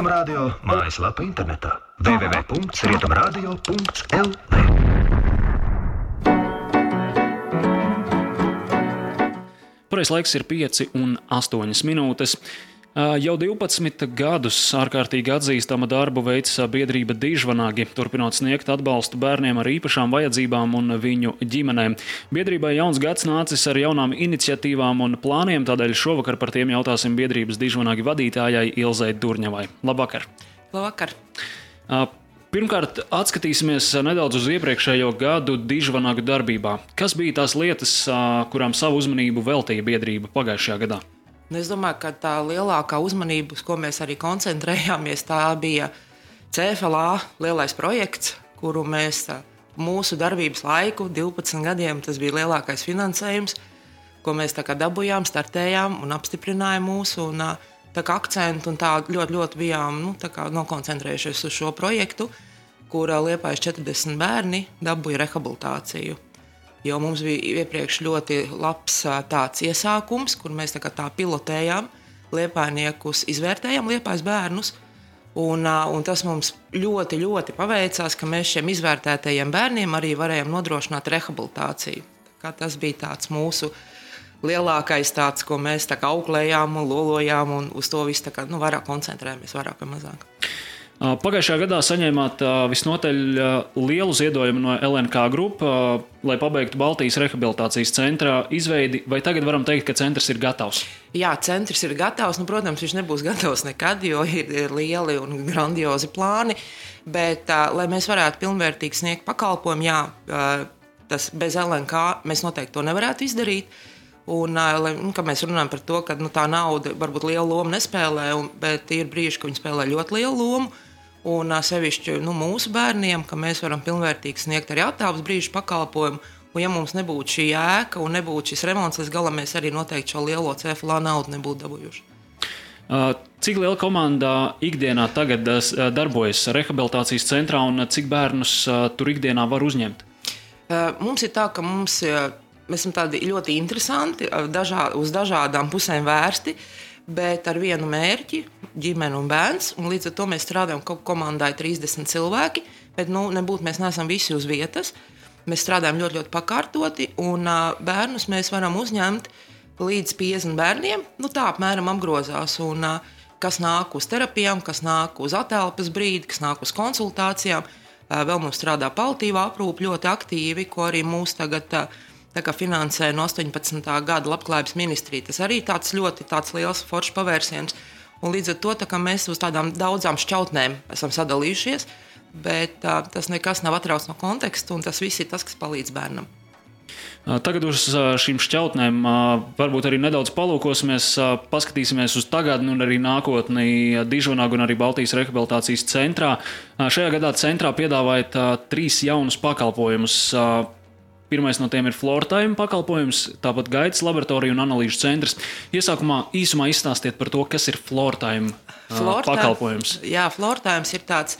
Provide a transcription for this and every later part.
Rietumrādio mājaslapa internetā. www.rietumrādio.lv Pareizais laiks ir 5 un 8 minūtes. Jau 12 gadus ārkārtīgi atzīstama darbu veids biedrība Dižvanāgi, turpinot sniegt atbalstu bērniem ar īpašām vajadzībām un viņu ģimenēm. Biedrībai jauns gads nācis ar jaunām iniciatīvām un plāniem, tādēļ šovakar par tiem jautāsim biedrības Dižvanāgi vadītājai Ilzai Durņevai. Labvakar! Labvakar! Pirmkārt, atskatīsimies nedaudz uz iepriekšējo gadu dižvanāgu darbībā. Kas bija tās lietas, kurām savu uzmanību veltīja biedrība pagājušajā gadā? Nu, es domāju, ka tā lielākā uzmanība, uz ko mēs arī koncentrējāmies, tā bija CFLA lielais projekts, kuru mēs mūsu darbības laiku, 12 gadiem, tas bija lielākais finansējums, ko mēs dabūjām, startējām un apstiprinājām mūsu. Un, akcentu un tā ļoti, ļoti bijām nu, nokoncentrējušies uz šo projektu, kurā liepājas 40 bērni dabūja rehabilitāciju. Jo mums bija iepriekš ļoti labs tāds iesākums, kur mēs tā, tā pilotējām liepainiekus, izvērtējām liepais bērnus. Un, un tas mums ļoti, ļoti paveicās, ka mēs šiem izvērtētajiem bērniem arī varējām nodrošināt rehabilitāciju. Tas bija tāds mūsu lielākais, tāds, ko mēs auklējām un lolojām, un uz to visu kā, nu, vairāk koncentrējamies, vairāk vai mazāk. Pagājušajā gadā saņēmāt visnotaļ lielu ziedojumu no LNK grupas, lai pabeigtu Baltijas rehabilitācijas centra izveidi. Vai tagad varam teikt, ka centrs ir gatavs? Jā, centrs ir gatavs. Nu, protams, viņš nebūs gatavs nekad, jo ir, ir lieli un grandiozi plāni. Bet, lai mēs varētu pilnvērtīgi sniegt pakalpojumu, jā, tas bez LNK mēs noteikti to nevarētu izdarīt. Un, lai, nu, mēs runājam par to, ka nu, tā nauda varbūt lielu lomu nespēlē, un, bet ir brīži, kad viņi spēlē ļoti lielu lomu. Un sevišķi nu, mūsu bērniem, ka mēs varam pilnvērtīgi sniegt arī attālus brīžu pakalpojumu. Un, ja mums nebūtu šī ēka un nebūtu šis remonts, līdz galam mēs arī noteikti šo lielo cefalā naudu nebūtu dabūjuši. Cik liela komanda ikdienā tagad darbojas rehabilitācijas centrā un cik bērnus tur ikdienā var uzņemt? Mums ir tā, ka mums, mēs esam ļoti interesanti, dažā, uz dažādām pusēm vērsti. Uh, bet ar vienu mērķi - ģimene un bērns. Un līdz ar to mēs strādājam, komandai ir 30 cilvēki, bet nu, nebūtu mēs neesam visi uz vietas. Mēs strādājam ļoti, ļoti pakārtoti, un uh, bērnus mēs varam uzņemt līdz 50 bērniem. Nu, tā apmēram apgrozās. Un, uh, kas nāk uz terapijām, kas nāk uz atelpas brīdi, kas nāk uz konsultācijām. Uh, vēl mums strādā palīdzība aprūpe ļoti aktīvi, ko arī mūsu tagad uh, finansē no 18. gada labklājības ministrija. Tas arī tāds ļoti tāds liels foršs pavērsiens. Un līdz ar to mēs uz tādām daudzām šķautnēm esam sadalījušies, bet tā, tas nekas nav atrauts no konteksta, un tas viss ir tas, kas palīdz bērnam. Tagad uz šīm šķautnēm varbūt arī nedaudz palūkosimies, paskatīsimies uz tagadni un arī nākotni Dižonāgu un arī Baltijas rehabilitācijas centrā. Šajā gadā centrā piedāvājat trīs jaunus pakalpojumus Pirmais no tiem ir Flortime pakalpojums, tāpat gaitas laboratorija un analīžu centrs. Iesākumā īsumā izstāstiet par to, kas ir Flortime uh, pakalpojums. Jā, Flortime ir tāds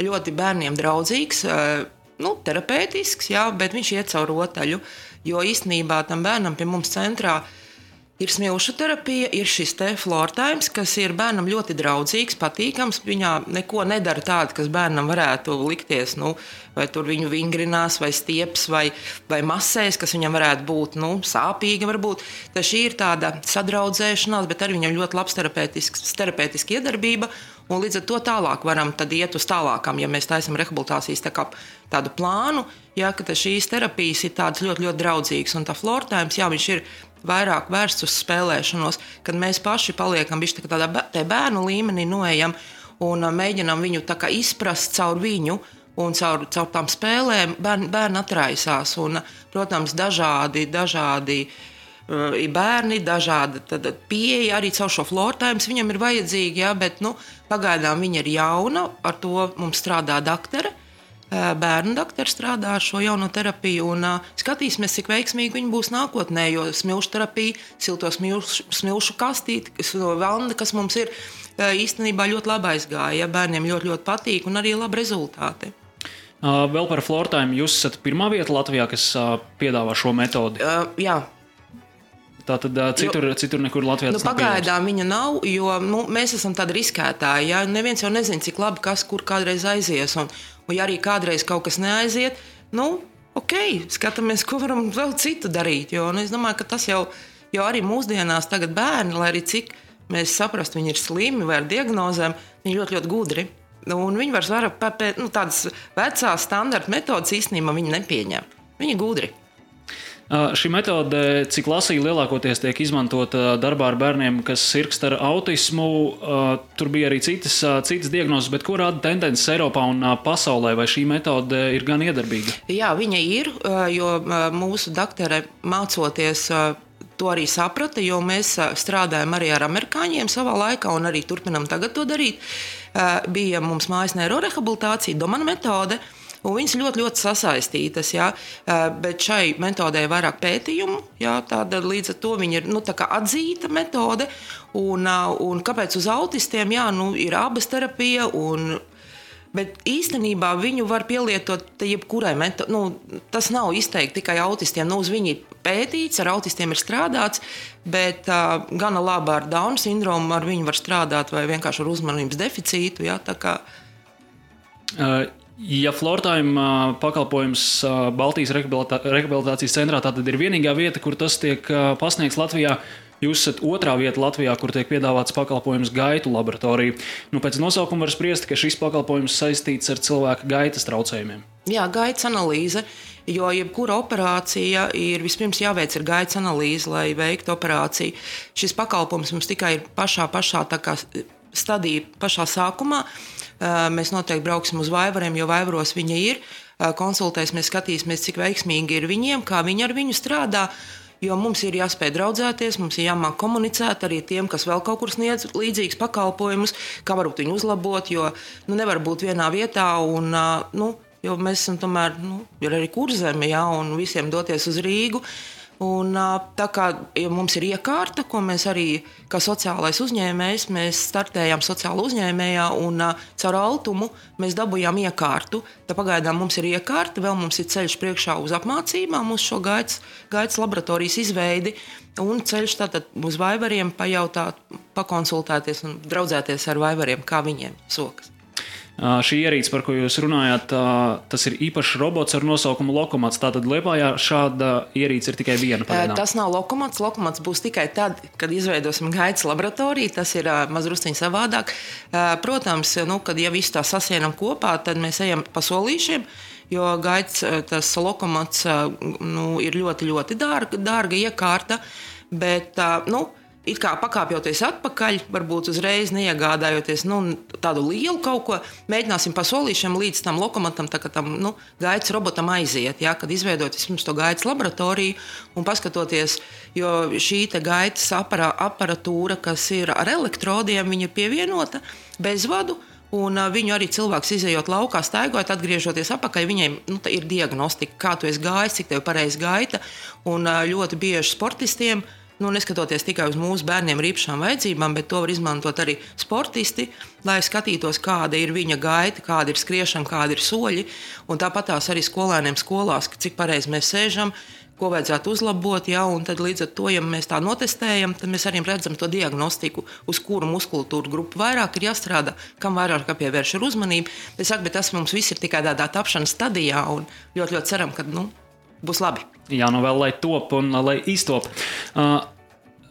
ļoti bērniem draudzīgs. Uh, nu, terapeitisks, jā, bet viņš iet cauri rotaļu. Jo īstenībā tam bērnam pie mums centrā uh, Ir smilšu terapija, ir šis te flortājums, kas ir bērnam ļoti draudzīgs, patīkams. Viņā neko nedara tādu, kas bērnam varētu likties, nu, vai tur viņu vingrinās, vai stieps, vai, vai masēs, kas viņam varētu būt nu, sāpīga. Varbūt. Tā šī ir tāda sadraudzēšanās, bet arī viņam ļoti labs terapeitiska iedarbība. Un līdz ar to tālāk varam iet uz tālākām, ja mēs taisām rehabilitācijas tā kā, tādu plānu, ja, ka šīs terapijas ir ļoti, ļoti draudzīgas. Un tā flortājums, jā, viņš ir vairāk vērsts uz spēlēšanos, kad mēs paši paliekam tā tādā bērnu līmenī, noejam un mēģinām viņu izprast caur viņu. Un caur, caur tām spēlēm bērni, bērni atraisās. Un, protams, dažādi, dažādi uh, bērni, dažāda pieeja arī caur šo flortējumu. Viņam ir vajadzīga, ja, bet nu, pagaidām viņa ir jauna. Ar to mums strādā doktora bērnu doktori strādā ar šo jauno terapiju. Un, uh, skatīsimies, cik veiksmīgi viņi būs nākotnē. Jo smilšu terapija, silto smilšu, smilšu kastīte, kas, valna, kas mums ir īstenībā ļoti labi aizgāja. Ja? Bērniem ļoti, ļoti patīk un arī labi rezultāti. Vēl par flortēm. Jūs esat pirmā vieta Latvijā, kas piedāvā šo metodi. Jā, Tātad citur, jo, citur nekur Latvijā nu, pagaidām viņa nav, jo nu, mēs esam tādi riskētāji. Ja? Neviens jau nezina, cik labi kas kur kādreiz aizies. Un, un ja arī kādreiz kaut kas neaiziet, nu, ok, skatāmies, ko varam vēl citu darīt. Jo nu, es domāju, ka tas jau, jau arī mūsdienās tagad bērni, lai arī cik mēs saprastu, viņi ir slimi vai ar diagnozēm, viņi ļoti, ļoti gudri. Un viņi vairs pēc nu, tādas vecās standarta metodas īstenībā nepieņem. Viņi ir gudri. Šī metode, cik lasīja, lielākoties tiek izmantota darbā ar bērniem, kas sirgst ar autismu. Tur bija arī citas, citas diagnozes, bet ko rāda tendences Eiropā un pasaulē, vai šī metode ir gan iedarbīga? Jā, viņa ir, jo mūsu doktori mācoties to arī saprata, jo mēs strādājam arī ar amerikāņiem savā laikā un arī turpinām tagad to darīt. Bija mums mājas neirorehabilitācija, domana metode. Un viņas ļoti, ļoti sasaistītas. Jā, bet šai metodē ir vairāk pētījumu. Jā, tāda, līdz ar to viņa ir nu, atzīta metode. Un, un kāpēc uz autistiem jā, nu, ir abas terapija? Un, Bet īstenībā viņu var pielietot jebkurai metodei. Nu, tas nav izteikti tikai autistiem. Nu, uz viņu ir pētīts, ar autistiem ir strādāts, bet uh, gana labi ar Dauna sindromu ar viņu var strādāt vai vienkārši ar uzmanības deficītu. Ja, kā... uh, Ja Flortājuma pakalpojums Baltijas rehabilitācijas centrā tad ir vienīgā vieta, kur tas tiek pasniegts Latvijā, jūs esat otrā vieta Latvijā, kur tiek piedāvāts pakalpojums gaitu laboratorija. Nu, pēc nosaukuma var spriest, ka šis pakalpojums saistīts ar cilvēka gaitas traucējumiem. Jā, gaitas analīze. Jo jebkura operācija ir vispirms jāveic ar gaitas analīzi, lai veiktu operāciju. Šis pakalpojums mums tikai ir pašā, pašā stadijā, pašā sākumā. Mēs noteikti brauksim uz vaivariem, jo vaivaros viņa ir. Konsultēsimies, skatīsimies, cik veiksmīgi ir viņiem, kā viņi ar viņu strādā. Jo mums ir jāspēj draudzēties, mums ir jāmāk komunicēt arī tiem, kas vēl kaut kur sniedz līdzīgus pakalpojumus, kā varbūt viņu uzlabot. Jo nu, nevar būt vienā vietā un nu, jo mēs esam tomēr nu, arī kurzemi, ja, un visiem doties uz Rīgu. Uh, Un, tā kā ja mums ir iekārta, ko mēs arī kā sociālais uzņēmējs, mēs startējām sociāla uzņēmējā un caur altumu mēs dabūjām iekārtu. Tā pagaidām mums ir iekārta, vēl mums ir ceļš priekšā uz apmācībām, uz šo gaitas, gaitas laboratorijas izveidi un ceļš tātad uz vaivariem pajautāt, pakonsultēties un draudzēties ar vaivariem, kā viņiem sokas. Šī ierīce, par ko jūs runājāt, tas ir īpašs robots ar nosaukumu Lokomats. Tātad Lietpājā šāda ierīce ir tikai viena. Pagaidām. Tas nav Lokomats. Lokomats būs tikai tad, kad izveidosim gaitas laboratoriju. Tas ir mazliet savādāk. Protams, nu, kad jau visu tā sasienam kopā, tad mēs ejam pa solīšiem. Jo gaitas, tas lokomats nu, ir ļoti, ļoti dārga, dārga iekārta. Bet, nu, it kā pakāpjoties atpakaļ, varbūt uzreiz neiegādājoties nu, tādu lielu kaut ko, mēģināsim pa solīšiem līdz tam lokomotam, tā, tam nu, gaitas robotam aiziet. Ja, kad izveidot vispirms to gaitas laboratoriju un paskatoties, jo šī gaitas aparā, aparatūra, kas ir ar elektrodiem, viņa ir pievienota bezvadu. Un viņu arī cilvēks izējot laukā, staigājot, atgriežoties atpakaļ, viņiem nu, ir diagnostika, kā tu esi gājis, cik tev ir pareizi gaita. Un ļoti bieži sportistiem uh, nu, neskatoties tikai uz mūsu bērniem ar īpašām vajadzībām, bet to var izmantot arī sportisti, lai skatītos, kāda ir viņa gaita, kāda ir skriešana, kāda ir soļi. Un tāpat tās arī skolēniem skolās, cik pareizi mēs sēžam. Ko vajadzētu uzlabot, ja, tad līdz ar to, ja mēs tā notestējam, tad mēs arī redzam to diagnostiku, uz kuru muskultūru grupu vairāk ir jāstrādā, kam vairāk jāpievērš uzmanība. Es saku, bet tas mums viss ir tikai tādā tapšanas stadijā, un ļoti, ļoti ceram, ka nu, būs labi. Jā, nu vēl lai top un lai iztop. Uh,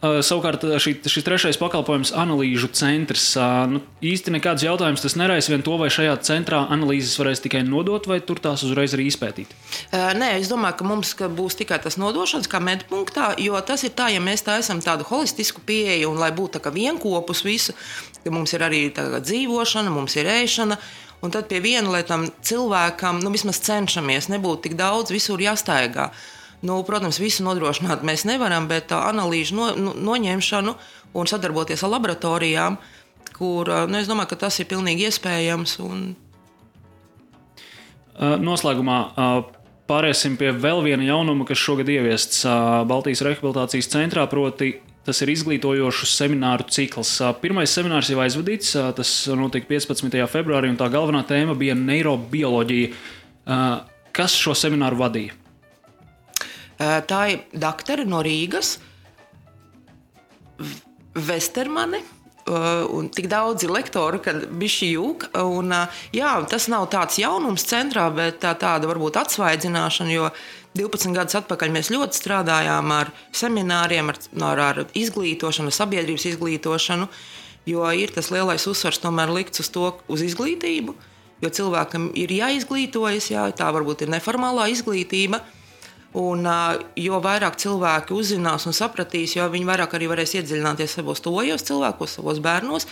Uh, savukārt, šī, šis trešais pakalpojums, analīžu centrs, uh, nu, īsti nekāds jautājums tas neraisa vien to, vai šajā centrā analīzes varēs tikai nodot, vai tur tās uzreiz arī izpētīt. Uh, nē, es domāju, ka mums būs tikai tas nodošanas, kā medpunktā, jo tas ir tā, ja mēs tā esam tādu holistisku pieeju un lai būtu tā kā vienopus visu, ka mums ir arī dzīvošana, mums ir ēšana. Un tad pie viena, lai tam cilvēkam, nu, vismaz cenšamies, nebūtu tik daudz, visur jāstaigā. Nu, protams, visu nodrošināt mēs nevaram, bet analīžu no, no, noņemšanu un sadarboties ar laboratorijām, kur nu, es domāju, ka tas ir pilnīgi iespējams. Un... Noslēgumā pāriesim pie vēl viena jaunuma, kas šogad ieviests Baltijas rehabilitācijas centrā, proti Tas ir izglītojošs semināru cikls. Pirmais seminārs jau aizvadīts, tas notika 15. februārī, un tā galvenā tēma bija neirobioloģija. Kas šo semināru vadīja? Tā ir doktore no Rīgas. Vestermani. Uh, un tik daudz ir lektori, ka bija šī jūka. Un, uh, jā, tas nav tāds jaunums centrā, bet tā, tāda varbūt atsvaidzināšana, jo 12 gadus atpakaļ mēs ļoti strādājām ar semināriem, ar, ar, ar izglītošanu, sabiedrības izglītošanu, jo ir tas lielais uzsvars tomēr likts uz to, uz izglītību, jo cilvēkam ir jāizglītojas, jā, tā varbūt ir neformālā izglītība. Un, jo vairāk cilvēki uzzinās un sapratīs, jo viņi vairāk arī varēs iedziļināties savos tojos cilvēkos, savos bērnos,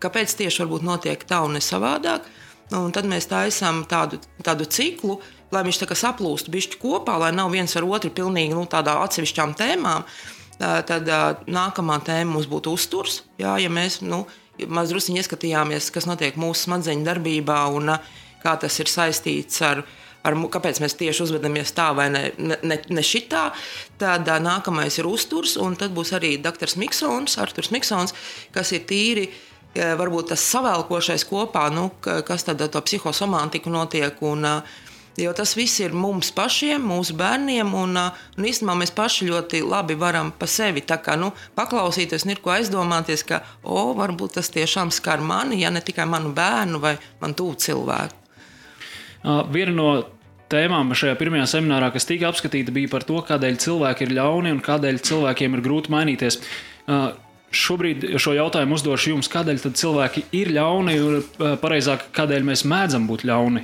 kāpēc tieši notiek tā un ne savādāk. Un tad mēs taisām tādu, tādu ciklu, lai viņš tā kā saplūst bišķi kopā, lai nav viens ar otru pilnīgi nu, tādā atsevišķām tēmām. Tad nākamā tēma mums būtu uzturs. Jā, ja mēs nu, mazliet ieskatījāmies, kas notiek mūsu smadzeņu darbībā un kā tas ir saistīts ar viņu ar, kāpēc mēs tieši uzvedamies tā vai ne, ne, ne šitā. Tad uh, nākamais ir uzturs, un tad būs arī doktors Miksons, Arthurs Miksons, kas ir tīri. Varbūt tas savēlkošais kopā, nu, kas tad ar to psihosomātiku notiek. Un, Jo tas viss ir mums pašiem, mūsu bērniem, un, un īstenībā mēs paši ļoti labi varam pa sevi kā, nu, paklausīties, ir ko aizdomāties, ka, o, varbūt tas tiešām skar mani, ja ne tikai manu bērnu vai man tuvu cilvēku. Viena no tēmām šajā pirmajā seminārā, kas tika apskatīta, bija par to, kādēļ cilvēki ir ļauni un kādēļ cilvēkiem ir grūti mainīties. Šobrīd šo jautājumu uzdošu jums, kādēļ cilvēki ir ļauni, un pareizāk, kādēļ mēs mēdzam būt ļauni.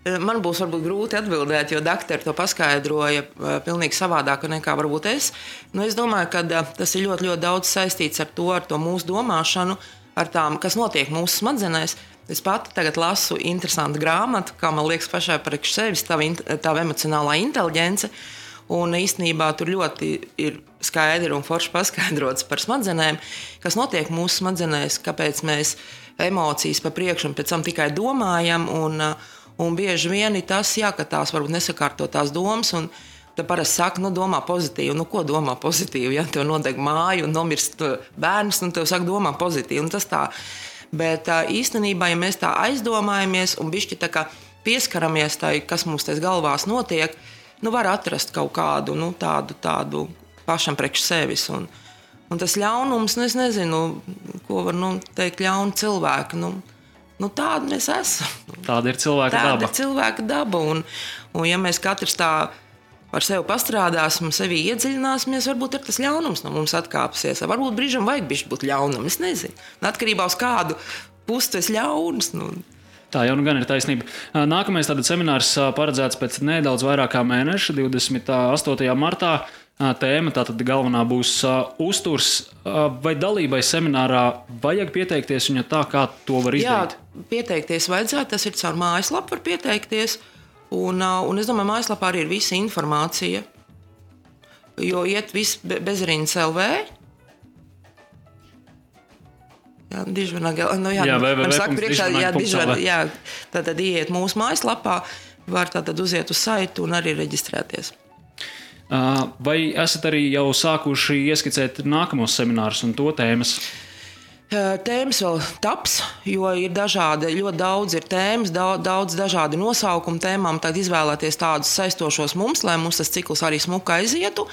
Man būs varbūt grūti atbildēt, jo doktori to paskaidroja pavisam savādāk nekā varbūt es. Nu, es domāju, ka tas ir ļoti, ļoti daudz saistīts ar to, ar to mūsu domāšanu, ar tām, kas notiek mūsu smadzenēs. Es pati tagad lasu interesantu grāmatu, kā man liekas, pašai priekš sevis, tā, tā emocionālā inteligence. Un īstenībā tur ļoti ir skaidri un forši paskaidrots par smadzenēm, kas notiek mūsu smadzenēs, kāpēc mēs emocijas pa priekšu un pēc tam tikai domājam. Un, un bieži vien ir tas, jā, ka tās varbūt nesakārto tās domas. Un, Tad parasti saka, nu, domā pozitīvi. Nu, ko domā pozitīvi? Ja tev nodeg māju un nomirst bērns, nu, tev saka, domā pozitīvi. Un tas tā Bet īstenībā, ja mēs tā aizdomājamies un bišķi tā kā pieskaramies tai, kas mums tas galvās notiek, nu, var atrast kaut kādu nu, tādu, tādu pašam priekš sevis. Un, un tas ļaunums, nu, es nezinu, ko var nu, teikt, ļauni cilvēki. Nu, nu, tāda mēs esam. Tāda ir cilvēka tāda daba. Ir cilvēka daba. Un, un ja mēs katrs tā ar sevi pastrādāsim, sevi iedziļināsimies, varbūt tas ļaunums no mums atkāpsies. Varbūt brīžam vajag būt ļaunam. Es nezinu. Atkarībā no kādu pusi tas ļauns. Nu. Tā jau nu gan ir taisnība. Nākamais seminārs paredzēts pēc nedaudz vairāk kā mēneša, 28. martā. Tēma tātad galvenā būs uh, uzturs. Uh, vai dalībai seminārā vajag pieteikties, un ja tā, kā to var izdarīt? Jā, pieteikties vajadzētu. Tas ir caur mājaslapu, var pieteikties. Uh, Un, un es domāju, mājaslapā arī ir visa informācija. Jo iet viss bezriņas LV. Jā, dižvanā, nu, jā, jā, nu, saka, priekšā, jā, dižvanā, jā, tad, tad iet mūsu mājaslapā, var tad uziet uz saitu un arī reģistrēties. Vai esat arī jau sākuši ieskicēt nākamos seminārus un to tēmas? Tēmas vēl taps, jo ir dažādi, ļoti daudz ir tēmas, daudz, daudz dažādi nosaukumi tēmām. Tad izvēlēties tādus saistošos mums, lai mums tas cikls arī smuka aizietu.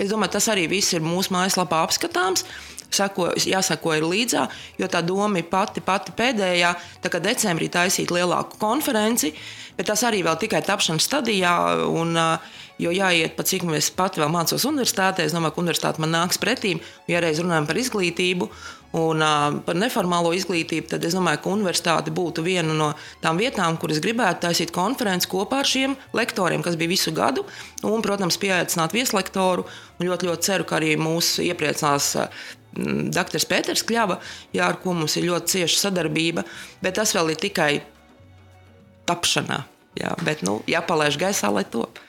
Es domāju, tas arī viss ir mūsu mājaslapā apskatāms. Sako, jāsako ir līdzā, jo tā doma ir pati, pati pēdējā. Tā kā decembrī taisīt lielāku konferenci, bet tas arī vēl tikai tapšanas stadijā. Un, jo jāiet pa cik mēs pati vēl mācos universitātē, es domāju, ka universitāte man nāks pretī, ja reiz runājam par izglītību. Un uh, par neformālo izglītību, tad es domāju, ka universitāte būtu viena no tām vietām, kur es gribētu taisīt konferenci kopā ar šiem lektoriem, kas bija visu gadu. Un, protams, pieaicināt vieslektoru. Ļoti, ļoti ceru, ka arī mūs iepriecinās Dr. Pēters Kļava, jā, ar ko mums ir ļoti cieša sadarbība. Bet tas vēl ir tikai tapšanā. Jā, bet nu, jāpalaiž gaisā, lai top.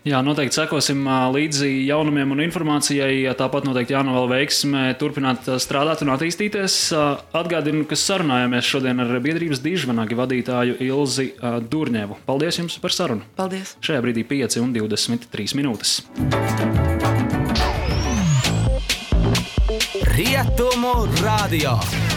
Jā, noteikti sekosim līdzi jaunumiem un informācijai. Tāpat noteikti jānovēl veiksmē turpināt strādāt un attīstīties. Atgādinu, ka sarunājāmies šodien ar biedrības dižvanagi vadītāju Ilzi Durņevu. Paldies jums par sarunu! Paldies! Šajā brīdī 5 un 23 minūtes. y Radio.